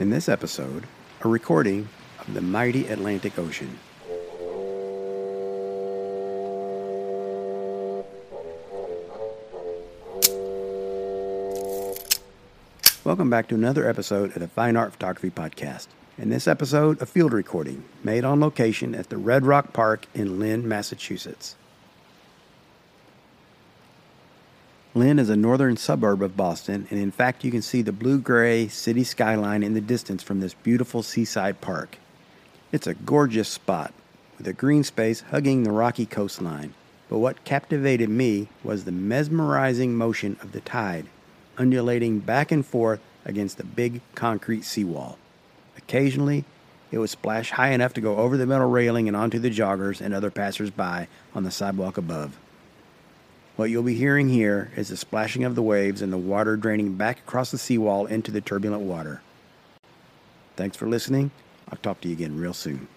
In this episode, a recording of the mighty Atlantic Ocean. Welcome back to another episode of the Fine Art Photography Podcast. In this episode, a field recording made on location at the Red Rock Park in Lynn, Massachusetts. Lynn is a northern suburb of Boston, and in fact, you can see the blue gray city skyline in the distance from this beautiful seaside park. It's a gorgeous spot with a green space hugging the rocky coastline. But what captivated me was the mesmerizing motion of the tide, undulating back and forth against the big concrete seawall. Occasionally, it would splash high enough to go over the metal railing and onto the joggers and other passersby on the sidewalk above. What you'll be hearing here is the splashing of the waves and the water draining back across the seawall into the turbulent water. Thanks for listening. I'll talk to you again real soon.